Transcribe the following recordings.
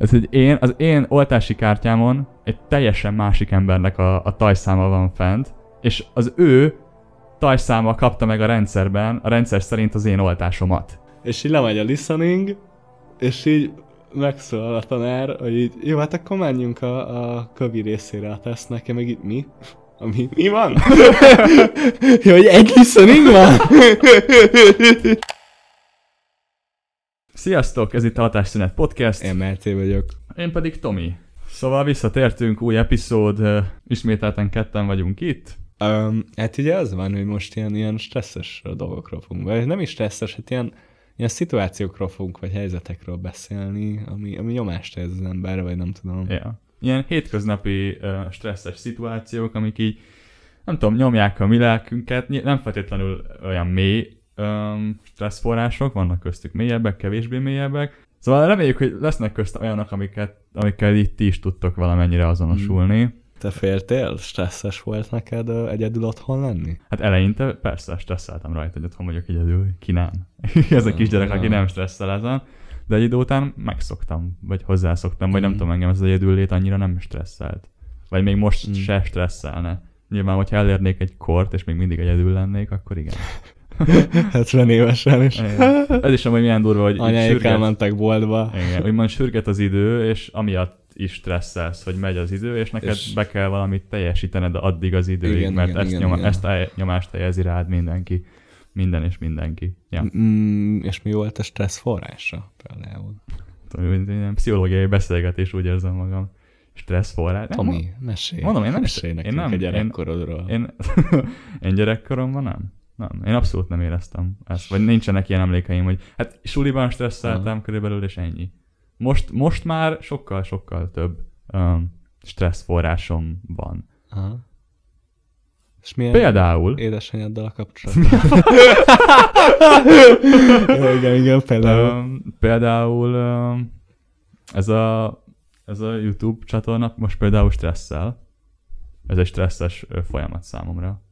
Ez egy én, az én oltási kártyámon egy teljesen másik embernek a, a tajszáma van fent, és az ő tajszáma kapta meg a rendszerben, a rendszer szerint az én oltásomat. És így lemegy a listening, és így megszólal a tanár, hogy így, jó, hát akkor menjünk a, a kövi részére a tesztnek, meg itt mi? Ami, mi van? jó, hogy egy listening van? Sziasztok, ez itt a Hatásszünet Podcast. Én Merté vagyok. Én pedig Tomi. Szóval visszatértünk, új epizód, ismételten ketten vagyunk itt. Um, hát ugye az van, hogy most ilyen, ilyen stresszes dolgokról fogunk, vagy nem is stresszes, hát ilyen, ilyen szituációkról fogunk, vagy helyzetekről beszélni, ami, ami nyomást ez az emberre, vagy nem tudom. Ja. Ilyen hétköznapi ö, stresszes szituációk, amik így, nem tudom, nyomják a mi lelkünket, nem feltétlenül olyan mély öm, stresszforrások, vannak köztük mélyebbek, kevésbé mélyebbek. Szóval reméljük, hogy lesznek közt olyanok, amiket, amikkel itt ti is tudtok valamennyire azonosulni. Te féltél? Stresszes volt neked ö, egyedül otthon lenni? Hát eleinte persze stresszeltem rajta, hogy otthon vagyok egyedül, ki nem. Ez a kisgyerek, aki nem stresszel ezen. De egy idő után megszoktam, vagy hozzászoktam, vagy nem Mm. tudom, engem ez az egyedüllét annyira nem stresszelt. Vagy még most Mm. se stresszelne. Nyilván, hogyha elérnék egy kort, és még mindig egyedül lennék, akkor igen. 70 évesen is. Igen. Ez is amúgy milyen durva, hogy Anyáik elmentek boltba. igen, úgymond sürget az idő, és amiatt is stresszelsz, hogy megy az idő, és neked És- be kell valamit teljesítened addig az időig, Igen, mert igen, ezt, igen, nyoma, igen. ezt a nyomást helyezi rád mindenki. Minden és mindenki. Ja. Mm, és mi volt a stressz forrása például? Tudom, hogy pszichológiai beszélgetés, úgy érzem magam. Stressz forrás. Tomi, mesélj. mondom, én nem- mesélj én nekünk nem- a én- gyerekkorodról. Én, én gyerekkoromban nem. Nem, én abszolút nem éreztem ezt. Vagy nincsenek ilyen emlékeim, hogy hát suliban stresszeltem körülbelül, és ennyi. Most, most már sokkal-sokkal több um, stressz forrásom van. Aha. És milyen Például, édesanyáddal a kapcsolatban? igen, igen, például. um, például um, ez, a, ez a YouTube csatorna most például stresszel. Ez egy stresszes folyamat számomra.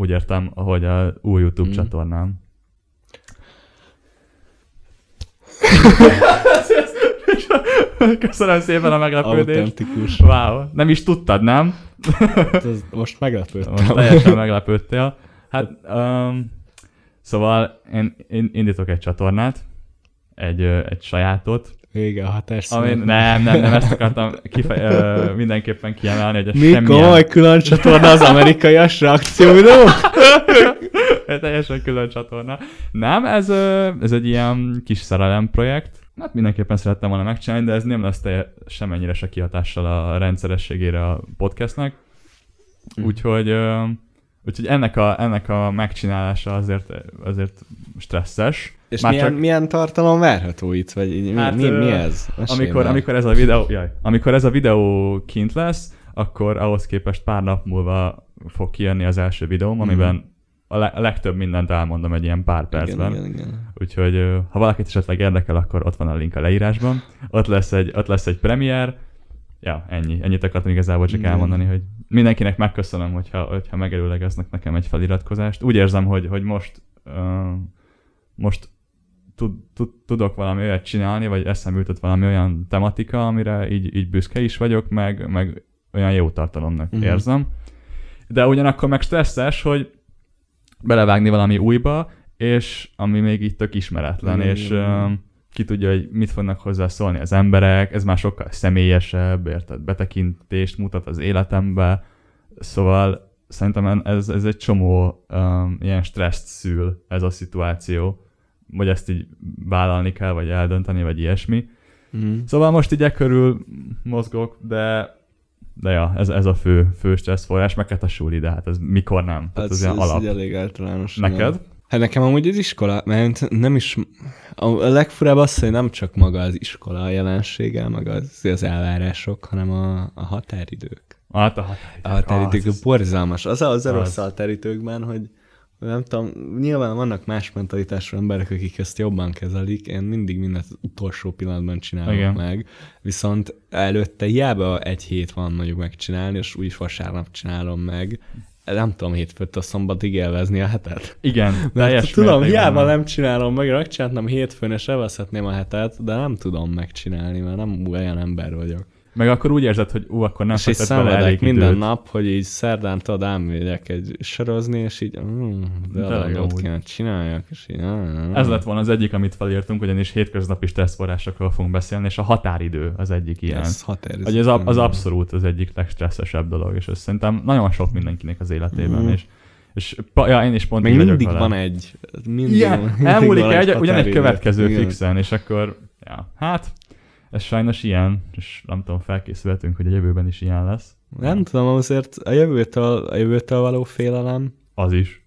Úgy értem, hogy a új YouTube Mm. csatornám. Köszönöm szépen a meglepődést. Autentikus. Wow, nem is tudtad, nem? Ez most meglepődtem. Most teljesen meglepődtél. Hát, um, szóval én, én indítok egy csatornát, egy, egy sajátot, Vége a hatás. ami, nem, nem, nem, ezt akartam kifej, ö, mindenképpen kiemelni, hogy ez Mi semmilyen, komoly külön csatorna az amerikaias reakcióvidó? egy teljesen külön csatorna. Nem, ez, ö, ez egy ilyen kis szerelem projekt. Hát mindenképpen szerettem volna megcsinálni, de ez nem lesz te semennyire se kihatással a rendszerességére a podcastnek. Hm. Úgyhogy, ö, úgyhogy ennek, a, ennek a megcsinálása azért, azért stresszes. És Már milyen, csak- milyen tartalom várható itt? Vagy mi, Hát, mi, mi ez? Mesélj Amikor, már. amikor ez a videó, jaj, amikor ez a videó kint lesz, akkor ahhoz képest pár nap múlva fog kijönni az első videóm, Mhm. amiben a, le- a legtöbb mindent elmondom egy ilyen pár percben. Igen, igen, igen. Úgyhogy ha valakit esetleg érdekel, akkor ott van a link a leírásban. Ott lesz egy, ott lesz egy premier. Ja, ennyi. Ennyit akartam igazából csak elmondani, hogy mindenkinek megköszönöm, hogyha, hogyha megerőlegeznek nekem egy feliratkozást. Úgy érzem, hogy, hogy most, uh, most tud, tud, tudok valami olyat csinálni, vagy eszembe jutott valami olyan tematika, amire így, így büszke is vagyok, meg, meg olyan jó tartalomnak Mhm. érzem. De ugyanakkor meg stresszes, hogy belevágni valami újba, és ami még így tök ismeretlen, Igen, és um, ki tudja, hogy mit fognak hozzá szólni az emberek, ez már sokkal személyesebb, érted, betekintést mutat az életembe, szóval szerintem ez, ez egy csomó um, ilyen stresszt szül ez a szituáció, vagy ezt így vállalni kell, vagy eldönteni, vagy ilyesmi. Mm. Szóval most így e körül mozgok, de de ja, ez, ez a fő, fő stressz forrás, meg hát a suli, de hát ez mikor nem? Tehát Ez, ez, ilyen ez alap. elég általános. Neked? Nem. Hát nekem amúgy az iskola, mert nem is... A legfurább az, hogy nem csak maga az iskola a jelensége, meg az, az elvárások, hanem a, a határidők. Hát a határidők. A határidők Az- borzalmas. Az a, az a rossz határidőkben, hogy nem tudom, nyilván vannak más mentalitású emberek, akik ezt jobban kezelik, én mindig mindent az utolsó pillanatban csinálom Igen. meg, viszont előtte hiába egy hét van mondjuk megcsinálni, és úgyis vasárnap csinálom meg, nem tudom hétfőtől szombatig élvezni a hetet. Igen, Mert tudom, hiába nem csinálom meg, megcsináltam hétfőn, és elveszhetném a hetet, de nem tudom megcsinálni, mert nem olyan ember vagyok. Meg akkor úgy érzed, hogy ú, akkor nem és fektet bele elég minden időt. nap, hogy így szerdán tudod, elmegyek egy sorozni, és így, mm, de De ott kéne csináljak, és így, mm, Ez lett volna az egyik, amit felírtunk, ugyanis hétköznapi stresszforrásokról fogunk beszélni, és a határidő az egyik ilyen. ez határozott. Hogy ez a, az abszolút az egyik legstresszesebb dolog, és ez szerintem nagyon sok mindenkinek az életében, Mhm. és, és ja, én is pont Még mindig vele. van egy, mindig, Igen, mindig elmúlik van egy, ugyan egy határidő. következő Igen. fixen, és akkor, ja, hát, ez sajnos ilyen, és nem tudom, felkészülhetünk, hogy a jövőben is ilyen lesz. Nem tudom, azért a jövőtől, a jövőtől való félelem, Az is.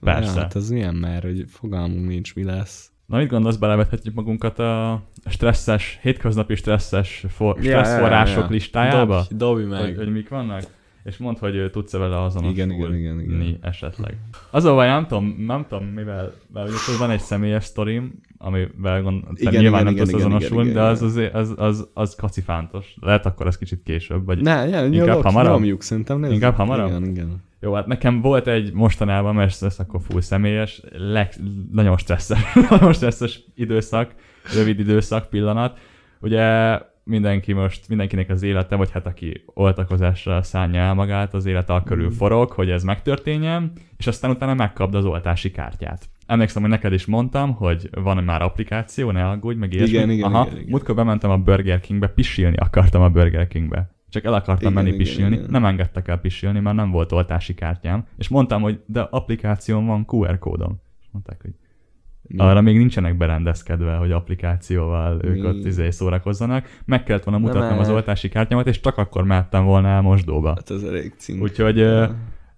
Persze. Ja, hát ez milyen már, hogy fogalmunk nincs, mi lesz. Na mit gondolsz, belevethetjük magunkat a stresszes, hétköznapi stresszes for, Ja, ja, stresszforrások ja. listájába? Dobj, dobj Hogy, meg. hogy mik vannak? És mondd, hogy tudsz-e vele azonosulni Igen, igen, igen, igen. esetleg. Az a baj, nem tudom, nem tudom mivel, mert ugye van egy személyes sztorim, amivel gond, te Igen, nyilván igen, nem igen, tudsz igen, azonosulni, igen, de az, az, az, az, az kacifántos. Lehet akkor az kicsit később, vagy Ne, ne, Inkább hamarabb? nyomjuk, szerintem nézzük. Inkább hamarabb? Igen, igen. Jó, hát nekem volt egy mostanában, mert ez, ez akkor full személyes, leg, nagyon stresszes, nagyon stresszes időszak, rövid időszak, pillanat. Ugye mindenki most, mindenkinek az élete, vagy hát aki oltakozásra szánja el magát, az élete a körül forog, hogy ez megtörténjen, és aztán utána megkapd az oltási kártyát. Emlékszem, hogy neked is mondtam, hogy van már applikáció, ne aggódj, meg ilyesmi. Igen, igen, Aha, igen, igen. múltkor bementem a Burger Kingbe, pisilni akartam a Burger Kingbe. Csak el akartam Igen, menni igen, pisilni, igen. nem engedtek el pisilni, mert nem volt oltási kártyám. És mondtam, hogy de applikáción van QR kódom. És mondták, hogy Mi? arra még nincsenek berendezkedve, hogy applikációval ők Mi? ott izé szórakozzanak. Meg kellett volna mutatnom az oltási kártyámat, és csak akkor mehettem volna el mosdóba. Hát ez elég cink. Úgyhogy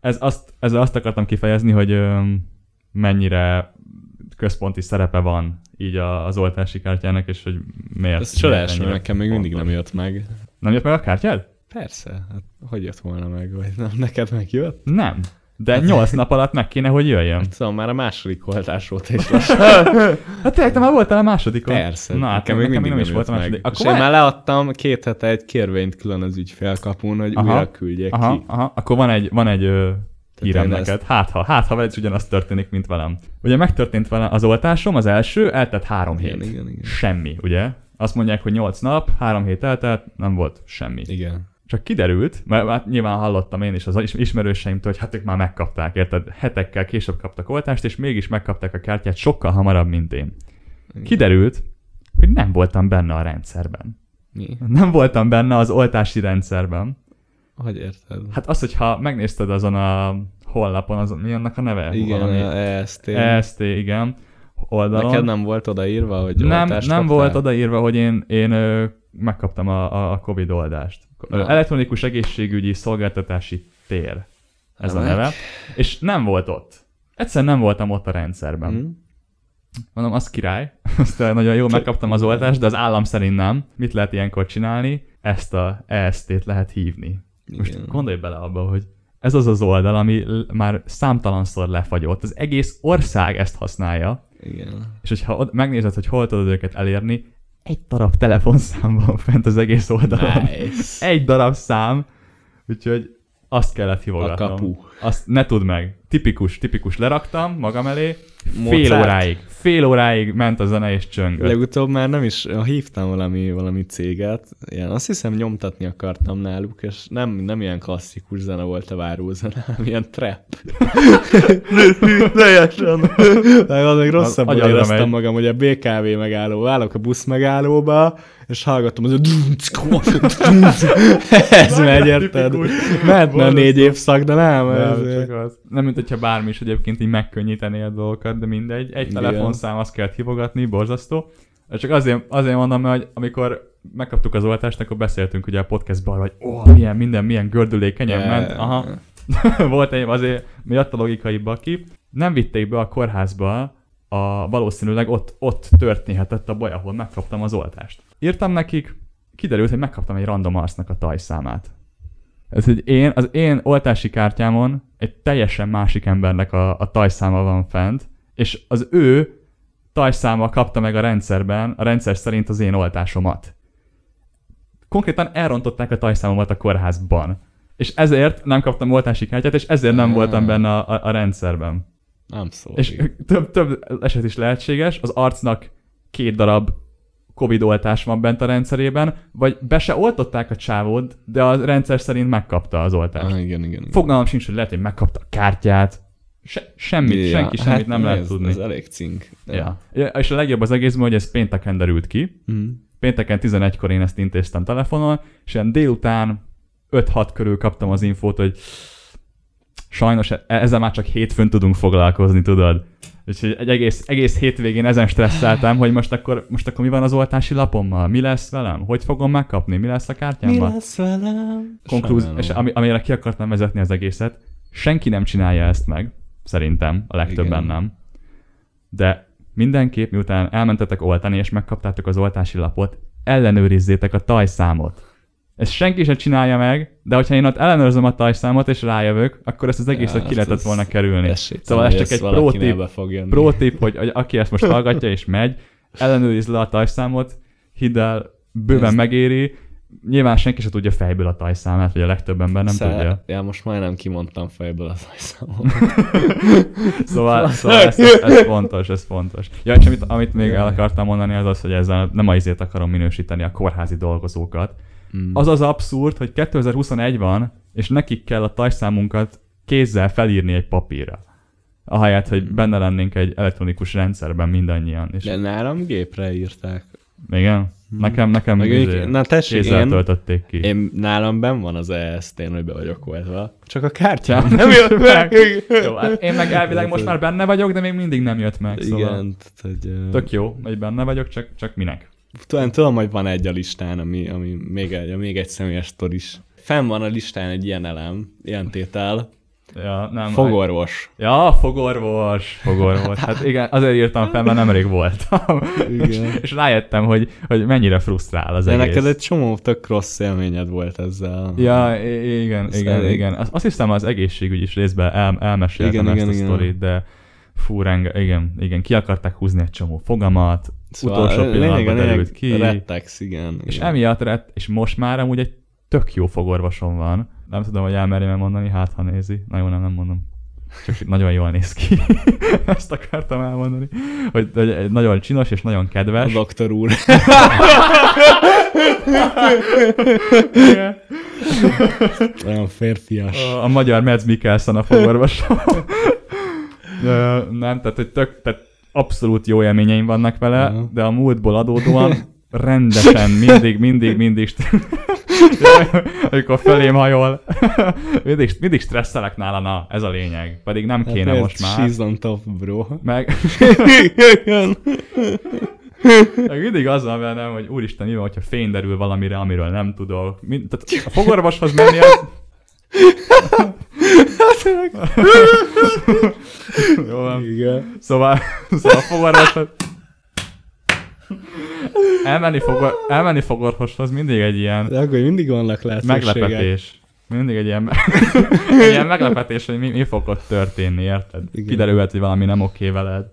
ez azt, ezzel azt akartam kifejezni, hogy mennyire központi szerepe van így az oltási kártyának, és hogy miért. Ez csodás, mert nekem még mindig nem jött meg. Nem jött meg a kártyád? Persze, hát hogy jött volna meg, vagy nem, neked megjött? Nem. De nyolc nap alatt meg kéne, hogy jöjjön. Tudom, már a második oltás óta is lassan. Hát tényleg, te már voltál a másodikon. Persze, Na, hát nekem még mindig nem is volt a második. meg. És Akkor én van- már leadtam két hete egy kérvényt külön az ügyfélkapun, hogy Aha, újra küldjék Aha, ki. aha, akkor van egy, van egy ö, hírem én neked. ezt- Hát ha, hát ha veled is ugyanaz történik, mint velem. Ugye megtörtént vele az oltásom, az első, eltett három Igen, hét. igen, igen. Semmi, ugye? Azt mondják, hogy nyolc nap, három hét eltelt, nem volt semmi. Igen. Csak kiderült, mert hát nyilván hallottam én is az is- ismerőseimtől, hogy hát ők már megkapták, érted? Hetekkel később kaptak oltást, és mégis megkapták a kártyát sokkal hamarabb, mint én. Igen. Kiderült, hogy nem voltam benne a rendszerben. Mi? Nem voltam benne az oltási rendszerben. Hogy érted? Hát az, hogyha megnézted azon a honlapon, azon, mi annak a neve? Igen, Valami a EST. EST, igen, oldalon. Neked nem volt odaírva, hogy nem, nem kaptál? volt odaírva, hogy én, én ö, megkaptam a- a Covid oldást. Elektronikus egészségügyi szolgáltatási tér. Ez a Remek. neve. És nem volt ott. Egyszerűen nem voltam ott a rendszerben. Hm? Mondom, az király, azt nagyon jó, megkaptam az oltást, de az állam szerint nem. Mit lehet ilyenkor csinálni? Ezt a EST-t lehet hívni. Most Igen. gondolj bele abba, hogy ez az az oldal, ami már számtalanszor lefagyott. Az egész ország ezt használja, Igen. és hogyha megnézed, hogy hol tudod őket elérni, egy darab telefonszám van fent az egész oldalon. Nice. Egy darab szám, úgyhogy azt kellett hívogatnom. A kapu. Azt ne tudd meg. Tipikus, tipikus. Leraktam magam elé, fél Mozart? óráig, fél óráig ment a zene és csöngött. Legutóbb már nem is, hívtam valami, valami céget, ilyen, azt hiszem nyomtatni akartam náluk, és nem, nem ilyen klasszikus zene volt a várózene, hanem ilyen trap. Teljesen. Meg az még rosszabbul agyadra éreztem megy. magam, hogy a BKV megálló, állok a busz megállóba, és hallgatom az ez megy, érted? Mehetne a négy évszak, de nem. Nem, ez, csak az. Nem, mint hogyha bármi is egyébként így megkönnyítené a dolgokat, de mindegy. Egy Igen. telefonszám, azt kellett hívogatni, borzasztó. Csak azért, azért mondom, mert hogy amikor megkaptuk az oltást, akkor beszéltünk ugye a podcastban, hogy ó, oh, milyen, minden, milyen gördülékenyen ment. Aha, volt egy, azért miatt a logikai baki. Nem vitték be a kórházba, a, valószínűleg ott, ott történhetett a baj, ahol megkaptam az oltást. Írtam nekik, kiderült, hogy megkaptam egy random arcnak a tajszámát. Ez, hogy én, az én oltási kártyámon egy teljesen másik embernek a, a tajszáma van fent, és az ő tajszáma kapta meg a rendszerben, a rendszer szerint az én oltásomat. Konkrétan elrontották a tajszámomat a kórházban. És ezért nem kaptam oltási kártyát, és ezért nem voltam benne a, a, a rendszerben. Nem szól. És több, több eset is lehetséges, az arcnak két darab Covid oltás van bent a rendszerében, vagy be se oltották a csávót, de a rendszer szerint megkapta az oltást. Ah, igen, igen. igen. Fogalmam sincs, hogy lehet, hogy megkapta a kártyát. Se, semmit, Ja, senki semmit hát nem lehet ez, tudni. Ez elég cink. Ja. ja. És a legjobb az egészben, hogy ez pénteken derült ki. Mm. Pénteken 11-kor én ezt intéztem telefonon, és ilyen délután 5-6 körül kaptam az infót, hogy sajnos e- ezzel már csak hétfőn tudunk foglalkozni, tudod? Úgyhogy egy egész, egész hétvégén ezen stresszeltem, hogy most akkor, most akkor mi van az oltási lapommal? Mi lesz velem? Hogy fogom megkapni? Mi lesz a Mi kártyámmal? lesz velem? Konklúz, és ami, amire ki akartam vezetni az egészet, senki nem csinálja ezt meg, szerintem, a legtöbben Igen. nem. De mindenképp, miután elmentetek oltani, és megkaptátok az oltási lapot, ellenőrizzétek a tajszámot. Ezt senki sem csinálja meg, de hogyha én ott ellenőrzöm a tajszámot, és rájövök, akkor ezt az egészet Ja, ki lehetett ezt- volna kerülni. Esélytelen, Szóval ez csak egy pro valakinél tip, be fog jönni. pro tip hogy, hogy aki ezt most hallgatja és megy, ellenőriz le a tajszámot, hidd el, bőven Ez- megéri. Nyilván senki sem tudja fejből a tajszámát, vagy a legtöbb ember nem Szer- tudja. Ja, most majdnem kimondtam fejből az ajszámot. Szóval, szóval ez, ez, ez, fontos, ez fontos. Ja, és amit, amit még el akartam mondani, az az, hogy ezzel nem azért akarom minősíteni a kórházi dolgozókat. Mm. Az az abszurd, hogy 2021 van, és nekik kell a tajszámunkat kézzel felírni egy papírra. Ahelyett, hogy benne lennénk egy elektronikus rendszerben mindannyian. És De nálam gépre írták. igen, nekem, nekem Meg izé, ők- na tessék, kézzel én- töltötték ki. Én nálam ben van az EST-n, hogy be vagyok oltva. Csak a kártyám nem jött meg. Jó, hát én meg elvileg most már benne vagyok, de még mindig nem jött meg. Szóval Igen, tehát, hogy... Tök jó, hogy benne vagyok, csak, csak minek? Tudom, tudom, hogy van egy a listán, ami, ami még, egy, még egy személyes sztoris. Fenn van a listán egy ilyen elem, ilyen tétel. Ja, nem. Fogorvos. Ja, fogorvos, fogorvos. Hát igen, azért írtam fel, mert nemrég voltam. Igen. és rájöttem, hogy, hogy mennyire frusztrál az De egész. neked egy csomó tök rossz élményed volt ezzel. Ja, igen, Ez igen, elég- igen. Azt, azt hiszem az egészségügy is részben el, elmeséltem Igen, ezt igen, a igen. sztorit, de fú, renge, igen, igen, ki akarták húzni egy csomó fogamat, Szóval utolsó a pillanatban derült ki, Rettex, igen. és igen. emiatt lett, és most már amúgy egy tök jó fogorvosom van. Nem tudom, hogy elmerjem mondani, hát ha nézi. Na jó, nem, nem mondom. Csak nagyon jól néz ki. Ezt akartam elmondani. Hogy, hogy nagyon csinos és nagyon A kedves. doktor úr. Olyan férfias. A, a magyar Mads Mikkelsen a fogorvosom. Nem, tehát, hogy tök, tehát abszolút jó élményeim vannak vele, Aha. de a múltból adódóan rendesen, mindig, mindig, mindig, amikor fölém hajol, mindig, mindig stresszelek nála, na, ez a lényeg. Pedig nem kéne Hát most már. She's on top, bro. Meg, meg mindig az van bennem, hogy úristen, mi van, hogyha fény derül valamire, amiről nem tudok. Mind, tehát a fogorvoshoz menni az... Jó van. Igen. Szóval, szóval fogorvoshoz... Elmenni, fogor, elmenni fogorvoshoz mindig egy ilyen De akkor mindig vannak lehetőségek. meglepetés. Mindig egy ilyen, egy ilyen meglepetés, hogy mi, mi fog ott történni, érted? Igen. Kiderülhet, hogy valami nem oké veled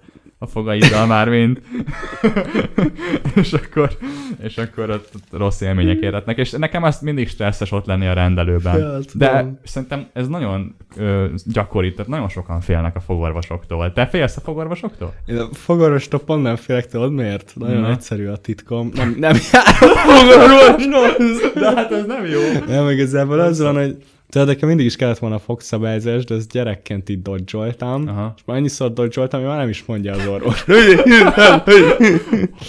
a fogaiddal már mind. és akkor, és akkor ott, ott rossz élmények érhetnek. És nekem ezt mindig stresszes ott lenni a rendelőben. Ja, De szerintem ez nagyon ö, gyakori, tehát nagyon sokan félnek a fogorvosoktól. Te félsz a fogorvosoktól? Én a fogorvostól pont nem félek, tudod miért? Nagyon Na. egyszerű a titkom. Nem, nem járok fogorvoshoz. De hát ez nem jó. Nem, igazából az van, hogy tudod, nekem mindig is kellett volna fogszabályzás, de ezt gyerekként így dodgyoltam. Aha. És már annyiszor dodgyoltam, hogy már nem is mondja az orvos.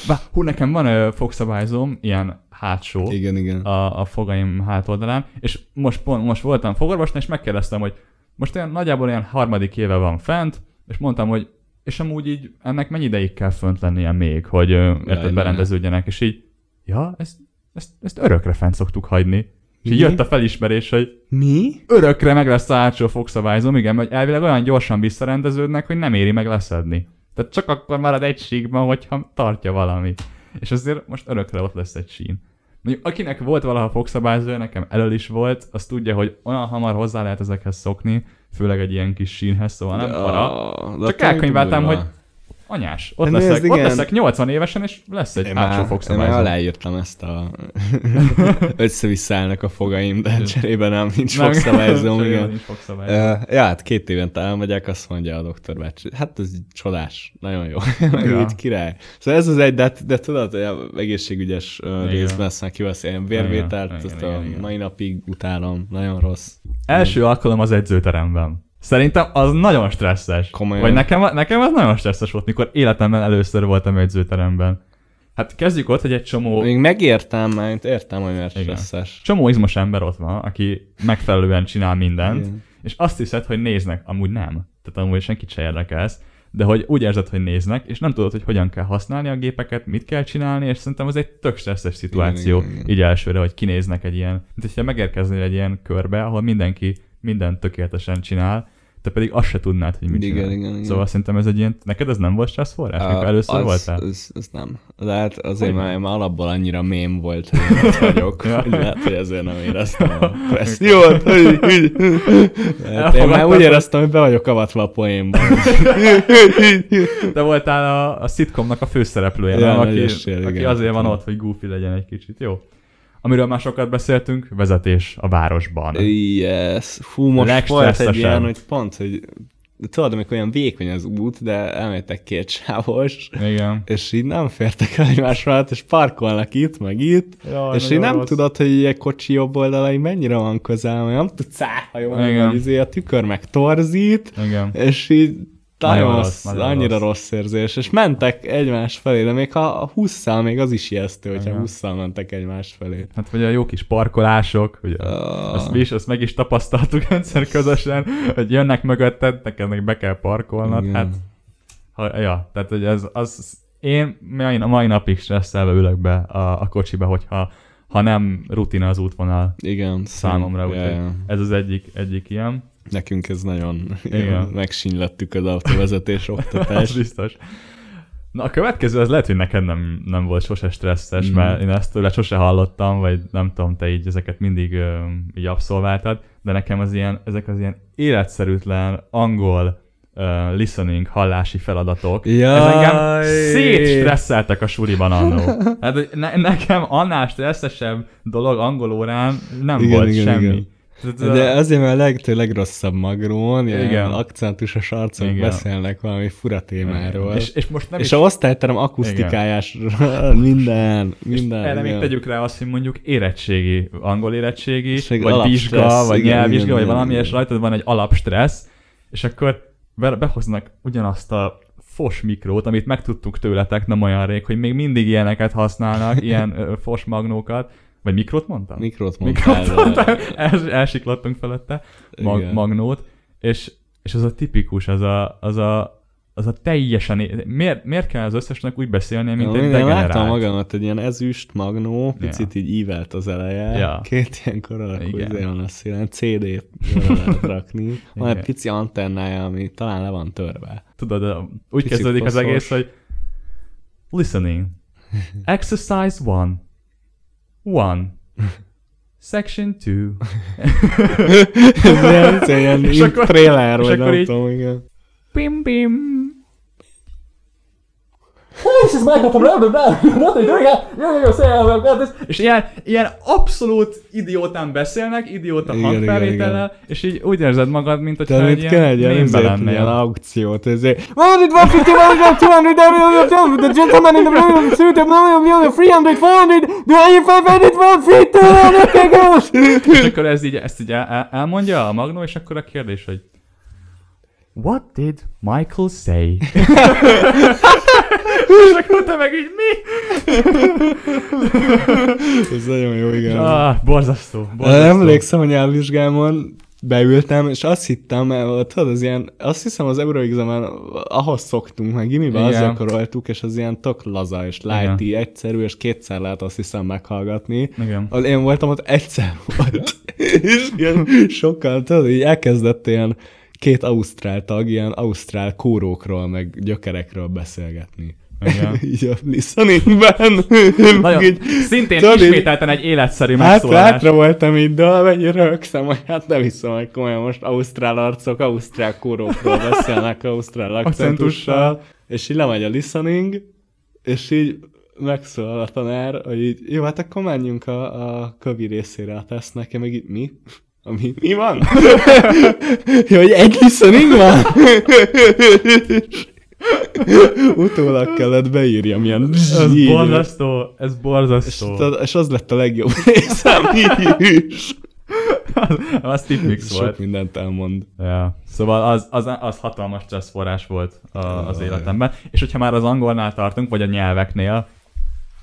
Bá, hú, nekem van ö, fogszabályzóm, ilyen hátsó. igen, igen. a, a fogaim hátoldalán, és most, pont, most voltam fogorvosnál, és megkérdeztem, hogy most olyan nagyjából olyan harmadik éve van fent, és mondtam, hogy és amúgy így ennek mennyi ideig kell fönt lennie még, hogy ö, érted, ne. berendeződjenek, és így, ja, ezt, ezt, ezt örökre fent szoktuk hagyni. És így jött a felismerés, hogy Mi? örökre meg lesz a hátsó fogszabályzom, igen, hogy elvileg olyan gyorsan visszarendeződnek, hogy nem éri meg leszedni. Tehát csak akkor marad egy síkban, hogyha tartja valami. És azért most örökre ott lesz egy sín. Mondjuk akinek volt valaha fogszabályzója, nekem elől is volt, az tudja, hogy olyan hamar hozzá lehet ezekhez szokni, főleg egy ilyen kis sínhez, szóval nem para. Csak elkönyveltem, hogy anyás. Ott Hát leszek, nézd, ott igen. leszek 80 évesen, és lesz egy hátsó már, én már fogszabályzó. aláírtam ezt a... Össze-visszaállnak a fogaim, de cserébe nem, nincs Nem, fogszabályzóm, igen. nincs fogszabályzó. Uh, ja, hát két évente elmegyek, azt mondja a doktor bácsi. Hát ez csodás, nagyon jó. Meg Ja. így király. Szóval ez az egy, de, de tudod, hogy a egészségügyes uh, Igen. részben ezt már kivesz ilyen vérvételt, Igen, azt igen, a igen, igen. mai napig utálom, nagyon rossz. Első alkalom az edzőteremben. Szerintem az nagyon stresszes. Komolyan. Vagy nekem, nekem az nagyon stresszes volt, mikor életemben először voltam edzőteremben. Hát kezdjük ott, hogy egy csomó, Még megértem, mert értem, hogy miért stresszes. csomó izmos ember ott van, aki megfelelően csinál mindent, Igen. és azt hiszed, hogy néznek, amúgy nem. Tehát amúgy senkit se érdekelsz, de hogy úgy érzed, hogy néznek, és nem tudod, hogy hogyan kell használni a gépeket, mit kell csinálni, és szerintem az egy tök stresszes szituáció, Igen, igen, igen. így elsőre, hogy kinéznek egy ilyen, mint hogyha megérkeznél egy ilyen körbe, ahol mindenki mindent tökéletesen csinál, te pedig azt se tudnád, hogy mit Igen, csinál. igen, igen. Szóval szerintem ez egy ilyen, neked ez nem volt stressz forrás, mikor először az, voltál? Az, az nem. De hát azért, mert már alapból annyira mém volt, hogy ott vagyok, Ja. hogy lehet, hogy ezért nem éreztem a pressziót. hogy- hogy- Hát én már úgy éreztem, hogy be vagyok avatva a poénban. Te voltál a, a szitcomnak a főszereplője, Ja, nem? Aki, esély, aki igen. azért van ott, hogy goofy legyen egy kicsit. Jó. Amiről már sokat beszéltünk, vezetés a városban. yes. Fú, most volt egy ilyen, hogy pont, hogy tudod, amikor olyan vékony az út, de elmentek két sávos, Igen. és így nem fértek el egymás mellett, és parkolnak itt, meg itt, Jaj, és így nem rossz. tudod, hogy egy kocsi jobb oldalai mennyire van közel, mert nem tudsz áthajolni, Igen. hogy izé a tükör meg torzít, Igen. és így Nagyon nagyon rossz, nagyon annyira rossz. rossz. érzés, és mentek egymás felé, de még ha a 20 még az is ijesztő, hogyha Igen. 20 mentek egymás felé. Hát vagy a jó kis parkolások, ugye, Ah. azt, mi is, azt meg is tapasztaltuk egyszer közösen, hogy jönnek mögötted, neked meg be kell parkolnod, Igen. hát, ha, ja, tehát hogy ez, az, én a mai napig stresszelve ülök be a, a kocsiba, hogyha ha nem rutina az útvonal Igen, számomra, úgyhogy ja. ez az egyik, egyik ilyen. Nekünk ez nagyon Igen. megsínylettük az autóvezetés Az oktatás. biztos. Na a következő az lehet, hogy neked nem, nem volt sose stresszes, Mm. mert én ezt tőle sose hallottam, vagy nem tudom, te így ezeket mindig ö, így abszolváltad, de nekem az ilyen, ezek az ilyen életszerűtlen angol uh, listening, hallási feladatok, ez engem Jaj! szétstresszeltek a suliban annó. Hát ne, nekem annál stresszesebb dolog angol órán nem Igen, volt igen, semmi. igen. De azért, mert a leg, legrosszabb magrón, ilyen Igen. Igen. akcentusos arcok Igen. beszélnek valami fura témáról. és, és most nem és is a osztályterem akusztikájás, minden, minden. Erre még igen. tegyük rá azt, hogy mondjuk érettségi, angol érettségi, És vagy vizsga, vagy igen, nyelvvizsga, igen, vagy igen, valami, igen. és rajtad van egy alapstressz, és akkor be- behoznak ugyanazt a fos mikrót, amit megtudtuk tőletek nem olyan rég, hogy még mindig ilyeneket használnak, ilyen ö, fos magnókat, vagy mikrot mondtam? Mikrót mondtál. Mikrot mondtam, El, elsiklottunk felette, mag, Igen. magnót, és, és az a tipikus, az a, az a, az a teljesen... é- Miért, miért kell az összesnek úgy beszélni, mint Ja, egy én láttam degenerált? magamat egy ilyen ezüst magnó, picit így ívelt az eleje, Ja. két ilyen alakú izé van a szélen, CD-t rakni. Van Igen. egy pici antennája, ami talán le van törve. Tudod, úgy Picit kezdődik az egész, hogy listening. Exercise one. One. Section two. Ez ilyen, ez ilyen És így akkor- trailer, és vagy akkor nem így- tudom, igen. Bim. This is microphone. Blah, blah, blah. What are you doing? Yeah, yeah, yeah, say, this. És ilyen, ilyen abszolút idiótán beszélnek, idióta Igen, hangfelvétellel, és így úgy érzed magad, mint hogyha egy itt kell egy ilyen ilyen, ezért, ilyen aukciót, ezért. What did 150, 100, 200, the gentleman in the blue suit, the million, 300, 400, the 85, 150, 200, okay, goes. És akkor ez így, ezt így el, elmondja a Magnó, és akkor a kérdés, hogy What did Michael say? És akkor te meg így mi? Ez nagyon jó, igen. Ah, borzasztó, borzasztó. Emlékszem a nyelvvizsgámon, beültem, és azt hittem, mert tudod, az ilyen, azt hiszem az Euroexamen, ahhoz szoktunk, meg gimiben Igen. az gyakoroltuk, és az ilyen tök laza és lighty, egyszerű, és kétszer lehet azt hiszem meghallgatni. Igen. Az én voltam ott egyszer volt. és ilyen sokkal, tudod, így elkezdett ilyen két ausztrál tag, ilyen ausztrál kórókról, meg gyökerekről beszélgetni. Igen. így a listeningben. Nagyon, Így- szintén tudod, ismételten egy életszerű Hát megszólás. hátra voltam így, de amennyi rögszem, hogy hát nem hiszem, hogy komolyan most ausztrál arcok, ausztrál kórókról beszélnek ausztrál akcentussal, és így lemegy a listening, és így megszólal a tanár, hogy így, jó, hát akkor menjünk a, a kövi részére a tesznek, meg így mi? Ami, mi van? hogy egy listening van? Utólag kellett beírjam ilyen Ez zsír. borzasztó, ez És, borzasztó. tudod, és az lett a legjobb részem is. Az tipmix Sok volt. mindent elmond. Ja. Szóval az, az, az hatalmas stressz forrás volt a, az életemben. És hogyha már az angolnál tartunk, vagy a nyelveknél,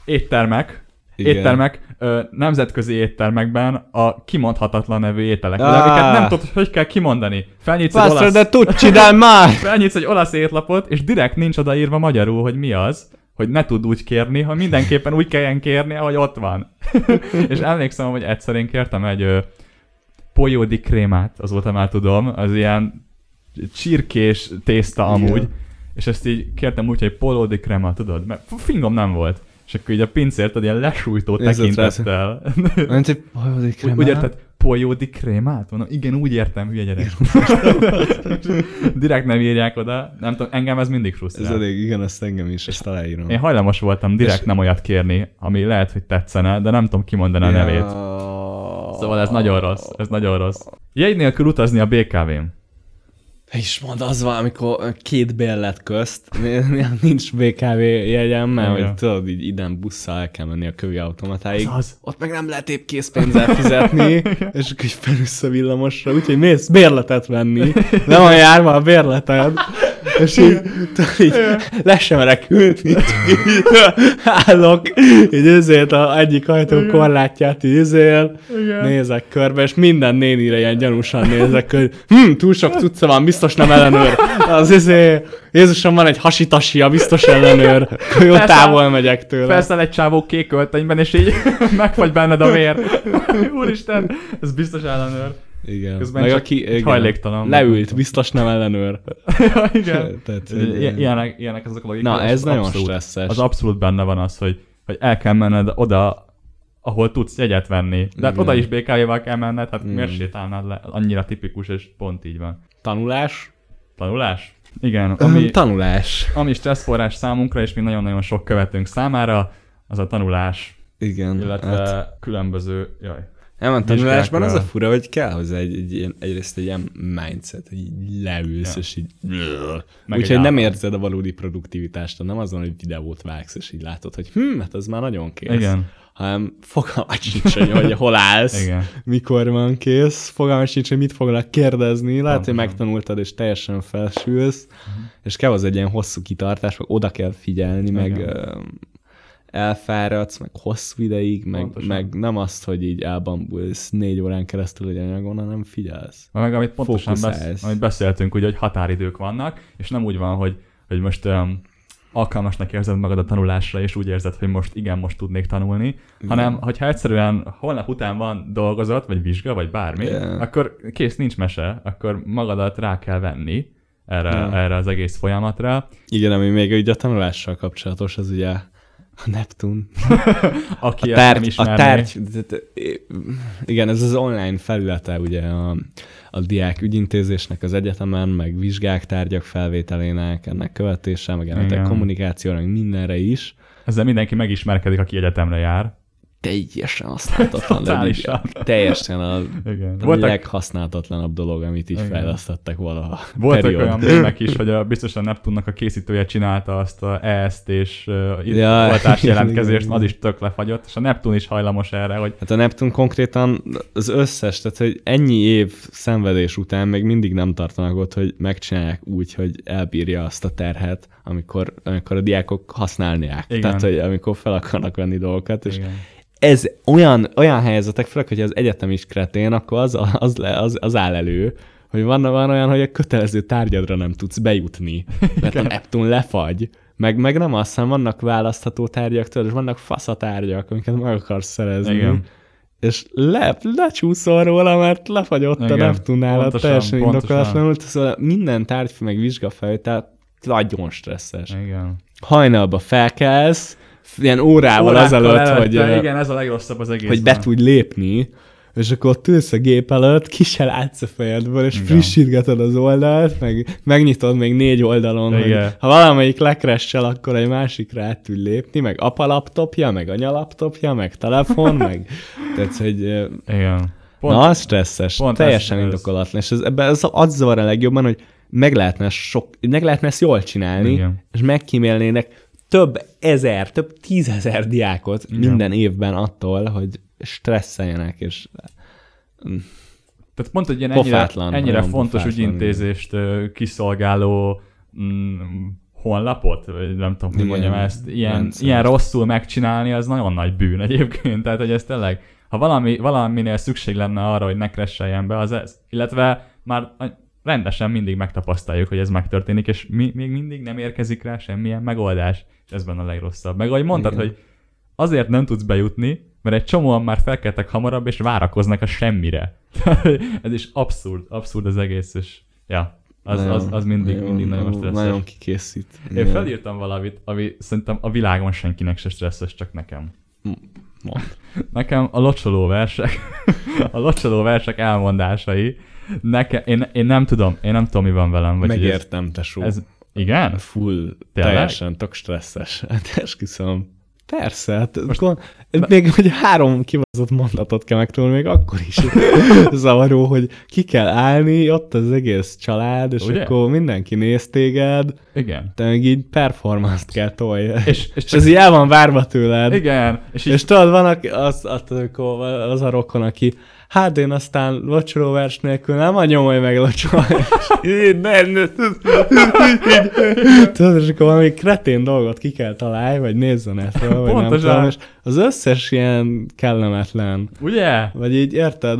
éttermek, Igen. éttermek, ö, nemzetközi éttermekben a kimondhatatlan nevű ételek, Ah. amiket nem tudod, hogy kell kimondani. Felnyitsz egy, Bastard, olasz, de tucci del már! felnyitsz egy olasz étlapot, és direkt nincs odaírva magyarul, hogy mi az, hogy ne tud úgy kérni, ha mindenképpen úgy kelljen kérni, ahogy ott van. és emlékszem, hogy egyszer én kértem egy ö, pojódi krémát, azóta már tudom, az ilyen csirkés tészta amúgy, Igen. és ezt így kértem úgy, hogy polódi krema, tudod, mert fingom nem volt. És akkor így a pincért ad ilyen lesújtó tekintettel. Ment, hogy hajodik Úgy, úgy érted, pojódi krémát? Mondom, igen, úgy értem, hülye gyerek. Direkt nem írják oda, nem tudom, engem ez mindig Ez frusztrál. elég, igen, ezt engem is, ezt aláírom. Én hajlamos voltam direkt És- nem olyat kérni, ami lehet, hogy tetszene, de nem tudom kimondani a nevét. Szóval ez nagyon rossz, ez nagyon rossz. Jegy nélkül utazni a BKV-n. Te is mondd, az van, amikor két bérlet közt, nincs BKV jegyem, mert hogy tudod, így iden busszal el kell menni a kövi automatáig. Ez az. Ott meg nem lehet épp készpénzzel fizetni, és akkor így felülsz a villamosra, úgyhogy mész bérletet venni, nem a járva a bérleted, és így, így le sem így állok, így ezért a egyik ajtó korlátját így izél, nézek körbe, és minden nénire ilyen gyanúsan nézek, hogy hm, túl sok cucca van, biztos nem ellenőr. Az izé, Jézusom, van egy hasitasia, biztos ellenőr. Jó Persze. távol megyek tőle. Felszáll egy csávó kék öltönyben, és így megfagy benned a vér. Úristen, ez biztos ellenőr. Igen. Közben Meg csak aki igen, hajléktalan. leült, biztos nem ellenőr. Igen. Tehát, I- ilyenek, ilyenek azok a logikák. Na, ez az nagyon abszolút, stresszes. Az abszolút benne van az, hogy, hogy el kell menned oda, ahol tudsz jegyet venni. De hát Igen. oda is BKV-val kell menned, hát Igen. miért sétálnád le? Annyira tipikus, és pont így van. Tanulás? Tanulás? Igen, ami, Tanulás. ami stresszforrás számunkra, és mi nagyon-nagyon sok követünk számára, az a tanulás, Igen. illetve hát, különböző, jaj, Nem, a tanulásban az a fura, hogy kell hozzá egy, egy ilyen, egyrészt egy ilyen mindset, hogy így leülsz, Ja. és így... Meg Úgyhogy nem érzed a valódi produktivitást, nem azon, hogy videót vágsz, és így látod, hogy hm, hát az már nagyon kész. Igen. Hanem fogalmat sincs, hogy, hol állsz, Igen. mikor van kész, fogalmat sincs, hogy mit foglak kérdezni, lehet, hogy megtanultad, és teljesen felsülsz, és kell az egy ilyen hosszú kitartás, meg oda kell figyelni, meg Igen. ö, elfáradsz, meg hosszú ideig, meg, Pontosan. meg nem azt, hogy így elbambulsz négy órán keresztül egy anyagon, hanem figyelsz. Meg amit pontosan besz, amit beszéltünk, ugye, hogy határidők vannak, és nem úgy van, hogy, hogy most um, alkalmasnak érzed magad a tanulásra, és úgy érzed, hogy most igen, most tudnék tanulni, igen. hanem hogyha egyszerűen holnap után van dolgozat, vagy vizsga, vagy bármi, Igen. akkor kész, nincs mese, akkor magadat rá kell venni erre, erre az egész folyamatra. Igen, ami még ugye a tanulással kapcsolatos, az ugye a Neptun. Aki A tárgy, a tárgy, igen, ez az online felülete ugye a, a diák ügyintézésnek az egyetemen, meg vizsgák, tárgyak felvételének, ennek követése, meg ennek kommunikációra, meg mindenre is. ezzel mindenki megismerkedik, aki egyetemre jár. Teljesen használhatatlan. Totálisan. Teljesen a, Igen. Voltak, leghasználhatlanabb dolog, amit így Igen. fejlesztettek valaha. Voltak Period. olyan mémek is, hogy a, biztosan Neptunnak a készítője csinálta azt a EST és Ja, oltás jelentkezést, igen. az is tök lefagyott, és a Neptun is hajlamos erre, hogy Hát a Neptun konkrétan az összes, tehát hogy ennyi év szenvedés után még mindig nem tartanak ott, hogy megcsinálják úgy, hogy elbírja azt a terhet, amikor, amikor a diákok használják. Igen. Tehát, hogy amikor fel akarnak venni dolgokat, és igen. Ez olyan, olyan helyzetek, főleg, hogy az egyetem is kretén, akkor az, az, le, az, az áll elő, hogy van, van olyan, hogy a kötelező tárgyadra nem tudsz bejutni, mert a Neptun lefagy. Meg, meg nem azt, hanem vannak választható tárgyak, tudod, és vannak faszatárgyak, amiket meg akarsz szerezni. Igen. És le, lecsúszol róla, mert lefagyott a Igen, Neptunnál, a teljesen indokolatlanul. Szóval minden tárgy, meg vizsgafelvétel nagyon stresszes. Igen. Hajnalba felkelsz, ilyen órával Órákkal azelőtt, előtte, hogy, igen, ez a legrosszabb az egész. hogy be tudj lépni, és akkor ott ülsz a gép előtt, ki se látsz a fejedből, és Igen. frissítgeted az oldalt, meg megnyitod még négy oldalon, hogy Igen. ha valamelyik lekressel, akkor egy másikra át tudj lépni, meg apa laptopja, meg anya laptopja, meg telefon, meg tehát, hogy Igen. Pont, Na, az stresszes, pont teljesen ez- indokolatlan, és ez, ebben az, az zavar a legjobban, hogy meg lehetne, sok, meg lehetne ezt jól csinálni, Igen. és megkímélnének több ezer, több tízezer diákot Igen. minden évben attól, hogy stresszeljenek, és Tehát pont egy ilyen ennyire, Pofátlan, ennyire fontos pofátlan, ügyintézést ö, kiszolgáló mm, honlapot, vagy nem tudom, hogy Igen, mondjam ezt, ilyen, rendszer. ilyen rosszul megcsinálni, az nagyon nagy bűn egyébként. Tehát, hogy ez tényleg, ha valami, valaminél szükség lenne arra, hogy ne cresseljen be, az ez. Illetve már rendesen mindig megtapasztaljuk, hogy ez megtörténik, és mi, még mindig nem érkezik rá semmilyen megoldás. És ez benne a legrosszabb. Meg ahogy mondtad, Igen. hogy azért nem tudsz bejutni, mert egy csomóan már felkeltek hamarabb, és várakoznak a semmire. Ez is abszurd, abszurd az egész, és ja, az, az, az mindig, mindig nagyon stresszes. Nagyon kikészít. Én Igen. felírtam valamit, ami szerintem a világon senkinek se stresszes, csak nekem. Mond. Nekem a locsoló versek, a locsoló versek elmondásai, nekem, én, én nem tudom, én nem tudom, mi van velem. Vagy Megértem, tesó. Ez, ez, igen? full, Tényleg? teljesen tök stresszes. Hát esküszöm. Persze, hát Most gond, még hogy három kivazott mondatot kell megtudni, még akkor is zavaró, hogy ki kell állni, ott az egész család, és Ugye? Akkor mindenki néz téged, Igen. te meg így performance-t kell tolja. És, és, csak, ez így el van várva tőled. igen, és, így, És tudod, van aki, az, az, amikor az a rokon, aki hát én aztán locsolóvers nélkül nem anyom, hogy meg nem. Tudod, és akkor valami kretén dolgot ki kell találni, vagy nézzen ezt, vagy nem tudom, és az összes ilyen kellemetlen, ugye? vagy így érted,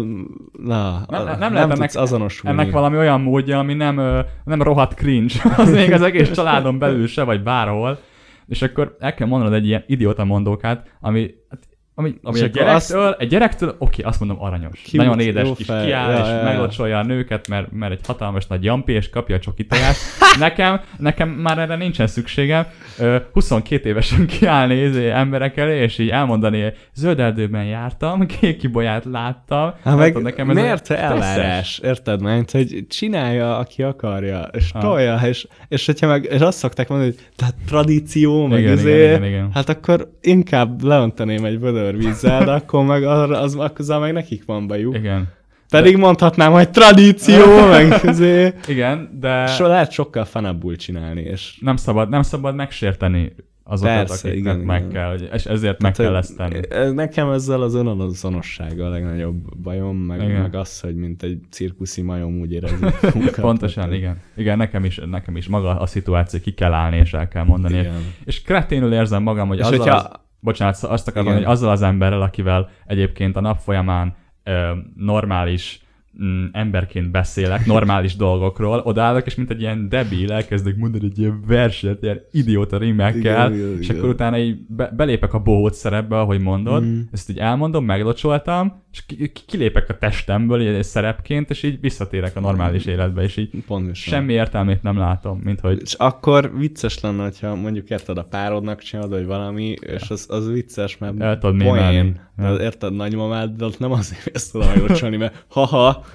na, Nem, nem, nem, lehet ennek, azonosulni. ennek valami olyan módja, ami nem, nem rohadt cringe, az még az egész családon belül se, vagy bárhol. És akkor el kell mondanod egy ilyen idióta mondókát, ami, hát, ami, ami egy akkor azt- gyerektől, egy gyerektől, oké, azt mondom aranyos. Cute, Nagyon édes kis fej, kiáll, ja, és ja, ja. meglocsolja a nőket, mert, mert egy hatalmas nagy jampi, és kapja a csoki toját. Nekem, nekem már erre nincsen szükségem. Ö, 22 évesen kiállni izé, emberek elé, és így elmondani, zöld erdőben jártam, kék kibolyát láttam. Nem meg tudom, nekem ez miért elvárás? Érted? Mert hogy csinálja, aki akarja, és Ah. tolja, és, és hogyha meg, és azt szokták mondani, hogy tehát tradíció, meg Igen, izé, igen, igen, igen. hát akkor inkább leönteném egy vödörvízzel, de akkor meg arra, az, azzal meg nekik van bajuk. Igen. Pedig mondhatnám, hogy tradíció, meg izé. Igen, de És lehet sokkal fanabbul csinálni, és nem szabad, nem szabad megsérteni azokat, Persze, akiknek igen, meg igen. kell, és ezért meg kell ezt tenni. Ez- Nekem ezzel az önazonossága a legnagyobb bajom, meg, Igen. meg az, hogy mint egy cirkuszi majom úgy érezni. Pontosan, igen. Igen, nekem is, nekem is maga a szituáció, ki kell állni, és el kell mondani. Igen. És kreténül érzem magam, hogy És azzal hogyha- az, bocsánat, azt akarom hogy azzal az emberrel, akivel egyébként a nap folyamán ö, normális mm, emberként beszélek, normális dolgokról, odállok, és mint egy ilyen debil elkezdek mondani egy ilyen verset, ilyen idióta rímekkel, Igen, igen, és igen. akkor utána így be, belépek a bohóc szerepbe, ahogy mondod, Mhm. ezt így elmondom, meglocsoltam, és ki, ki- kilépek a testemből egy szerepként, és így visszatérek a normális életbe, és így Pontosan. semmi értelmét nem látom, mint hogy És akkor vicces lenne, hogyha mondjuk érted a párodnak csinálod, vagy valami, és az, az vicces, mert El tudod poén. Érted, nagymamád, de nem azért ezt tudom meglocsolni, mert haha,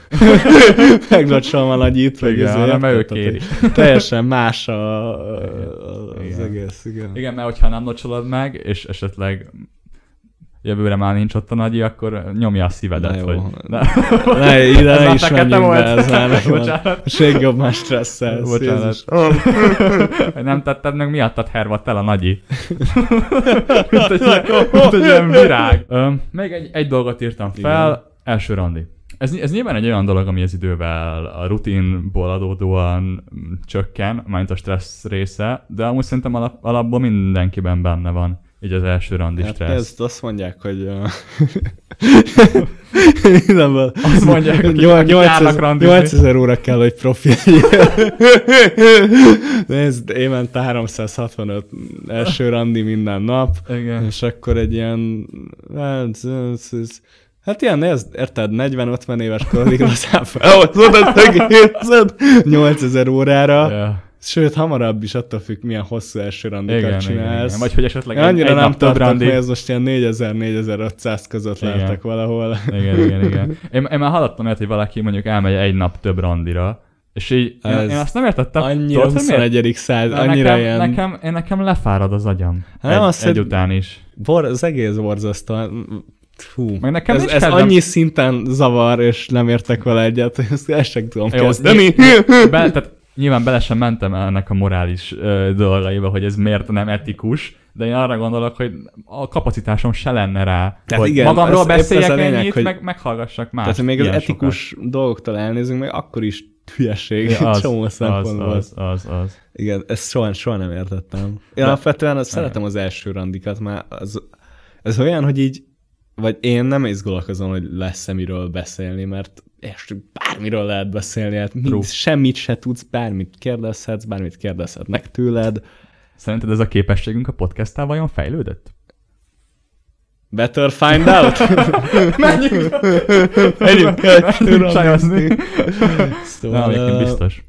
meglocsolom a nagyit, vagy Igen, izé, hanem ő kéri. Teljesen más a, az Igen. egész, igen. Igen, mert hogyha nem locsolod meg, és esetleg jövőre már nincs ott a nagyi, akkor nyomja a szívedet, hogy... Ne, Ne, ide ne már is menjünk be, ez már megvan. Ség jobb más stresszel. Bocsánat. nem tetted meg, miattad hervadt el a nagyi. mint, egy, mint egy ilyen virág. Még egy, egy dolgot írtam fel, Igen. első randi. Ez, ez nyilván egy olyan dolog, ami az idővel a rutinból adódóan mm, csökken, mint a stressz része, de amúgy szerintem alap, alapból mindenkiben benne van, így az első randi Hát stressz. ezt azt mondják, hogy... Uh... Mindenből Azt mondják, Nyol- akik 8000 járnak randizni. 8000 óra kell, hogy profi. Nézd, évente 365 első randi minden nap, Igen. és akkor egy ilyen... Hát, ez- ez- Hát ilyen, nézd, érted, 40-50 éves korig egészet 8000 órára, Ja. Sőt, hamarabb is attól függ, milyen hosszú első randikat Igen, igen, csinálsz. igen. Vagy hogy esetleg Én egy, annyira egy nem több randi. hogy ez most ilyen 4000-4500 között Igen. lehetek valahol. Igen, igen, igen. Én, én már hallottam olyat, hogy valaki mondjuk elmegy egy nap több randira, és így én, Ez én azt nem értettem. Annyira Tudod, hogy miért? 21. száz, De annyira nekem, ilyen... nekem, én nekem lefárad az agyam. Hát egy, nem azt, egy után is. Bor, az egész borzasztó. Hú. Meg nekem ez, ez kedvem- annyi szinten zavar, és nem értek vele egyet, hogy ezt el sem tudom Jó, kezdeni. be, tehát nyilván bele sem mentem ennek a morális ö, dolgaiba, hogy ez miért nem etikus, de én arra gondolok, hogy a kapacitásom se lenne rá, Tehát hogy igen, magamról beszéljek lényeg, ennyit, hogy- meg meghallgassak más. Tehát, még az etikus dolgoktól elnézünk, meg akkor is hülyeség sokat. ja, az, csomó az, szempontból. az, az, az. Igen, ezt soha, soha nem értettem. Én alapvetően azt szeretem az első randikat, mert az, ez olyan, hogy így, vagy én nem izgulok azon, hogy lesz-e miről beszélni, mert és bármiről lehet beszélni, hát True. mind, semmit se tudsz, bármit kérdezhetsz, bármit kérdezhetnek tőled. Szerinted ez a képességünk a podcasttal vajon fejlődött? Better find out! Menjünk! Menjünk Menjünk sajozni. Na, Szóval, ö, biztos.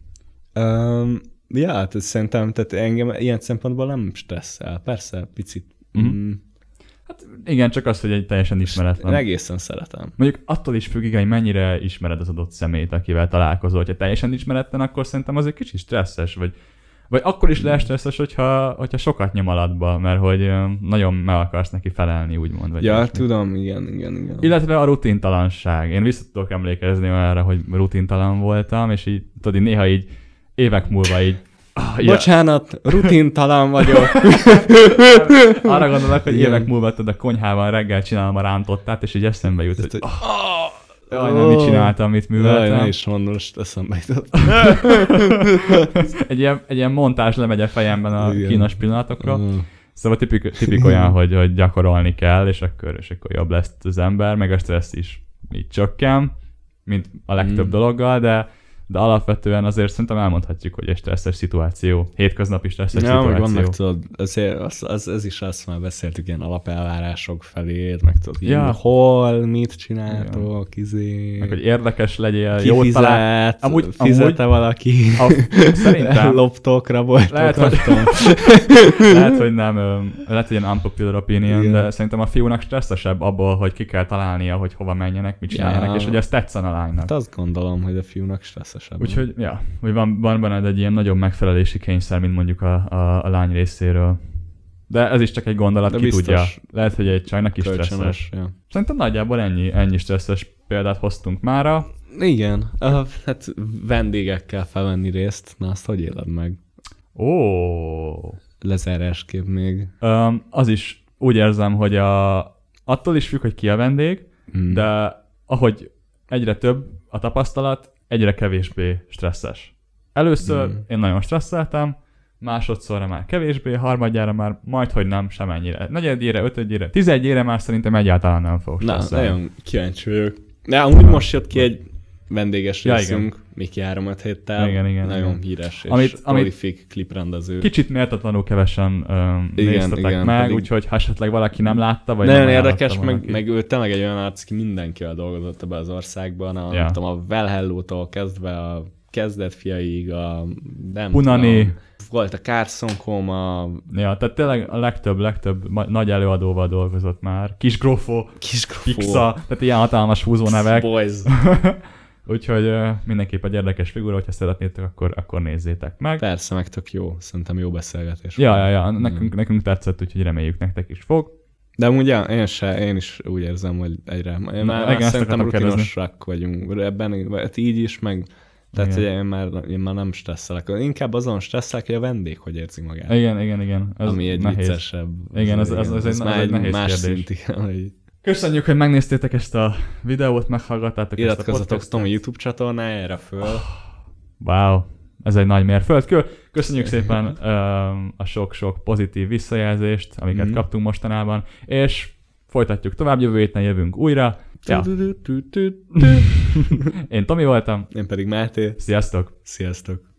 Um, ja, hát ez szerintem, tehát engem ilyen szempontból nem stresszel. Persze, picit. Mhm. Mm. Igen, csak az, hogy egy teljesen Én ismeretlen. egészen szeretem. Mondjuk attól is függ, igen, hogy mennyire ismered az adott szemét, akivel találkozol. Ha teljesen ismeretlen, akkor szerintem az egy kicsit stresszes, vagy, vagy akkor is lehet stresszes, hogyha, hogyha sokat nyom alatba, mert hogy nagyon meg akarsz neki felelni, úgymond. Vagy Ja, ilyesmi. tudom, igen, igen, igen. Illetve a rutintalanság. Én vissza tudok emlékezni arra, hogy rutintalan voltam, és így, tudod, így néha így évek múlva így Ah, ja. Bocsánat, rutintalan vagyok. Arra gondolok, hogy Igen. évek múlva tudod, a konyhában reggel csinálom a rántottát, és így eszembe jut, hogy hogy- oh, jaj, nem mit csináltam, mit Jaj, műveltem. ne is mondom, most eszembe jutott. egy, ilyen, egy ilyen montázs lemegy a fejemben a Igen. kínos pillanatokról. Mm. Szóval tipik, tipik olyan, hogy, hogy gyakorolni kell, és akkor, és akkor jobb lesz az ember, meg a stressz is így csökken, mint a legtöbb Mm. dologgal, de de alapvetően azért szerintem elmondhatjuk, hogy egy stresszes szituáció, hétköznapi stresszes Ja, szituáció. vannak, tudod, azért, az, az, ez is azt már beszéltük, ilyen alapelvárások felé, meg tudod, Ja. ja. hol, mit csináltok, izé, Meg, hogy érdekes legyél, ki jó fizet, talál... amúgy, amúgy- fizete valaki, A, szerintem loptok, raboltok, Lehet, hogy- lehet, hogy nem, lehet, hogy ilyen unpopular opinion, Igen. de szerintem a fiúnak stresszesebb abból, hogy ki kell találnia, hogy hova menjenek, mit csináljanak, Ja. és hogy ez tetszen a lánynak. Hát azt gondolom, hogy a fiúnak stresszesebb. Úgyhogy, ja, hogy van, van benned egy ilyen nagyobb megfelelési kényszer, mint mondjuk a, a, a lány részéről. De ez is csak egy gondolat, De ki tudja. Lehet, hogy egy csajnak is stresszes. Ja. Szerintem nagyjából ennyi, ennyi stresszes példát hoztunk mára. Igen, uh, hát vendégekkel felvenni részt, na azt hogy éled meg? Ó, Lezárásképp még. um, az is úgy érzem, hogy a, attól is függ, hogy ki a vendég, Mm. de ahogy egyre több a tapasztalat, egyre kevésbé stresszes. Először Mm. én nagyon stresszeltem, másodszorra már kevésbé, harmadjára már majd, hogy nem, semennyire. Negyedjére, ötödjére, tizedjére már szerintem egyáltalán nem fog Na, nagyon kíváncsi vagyok. De amúgy most jött ki egy vendéges Ja, részünk, Miki 3 héttel. Igen, igen, Nagyon igen. híres és Amit- amit, amit- prolific kliprendező. Kicsit méltatlanul kevesen um, Igen, néztetek igen, meg, pedig- úgyhogy ha esetleg valaki nem látta, vagy Nagyon nem érdekes, meg, ki. meg ő tényleg egy olyan arc, aki mindenkivel dolgozott ebbe az országban, a, Ja. nem tudom, a Well Hello-tól kezdve a kezdetfiaig, a nem Punani. tudom, volt a Carson Coma, Ja, tehát tényleg a legtöbb, legtöbb nagy előadóval dolgozott már. Kis Grofo, Kis Pixa, tehát ilyen hatalmas húzónevek. Boys. Úgyhogy uh, mindenképp egy érdekes figura, hogyha szeretnétek, akkor, akkor nézzétek meg. Persze, meg tök jó. Szerintem jó beszélgetés. Ja, ja, ja, nekünk, nekünk tetszett, úgyhogy reméljük nektek is fog. De amúgy ja, én, se, én is úgy érzem, hogy egyre. Én már, igen, szerintem rutinosak vagyunk ebben, hát így is, meg tehát, Igen. hogy én már, én már nem stresszelek. Inkább azon stresszelek, hogy a vendég hogy érzi magát. Igen, igen, igen. Ez ami egy nehéz. viccesebb. Igen, ez- ez- ez egy- ez már egy nehéz más kérdés. szint, igen, hogy Köszönjük, hogy megnéztétek ezt a videót, meghallgattátok ezt a iratkozzatok. Tomi YouTube csatornájára föl. Wow, ez egy nagy mérföldkő. Köszönjük szépen um, a sok-sok pozitív visszajelzést, amiket Mhm. kaptunk mostanában, és folytatjuk tovább, jövő héten jövünk újra. Ja, én Tomi voltam, Én pedig Máté. sziasztok! Sziasztok!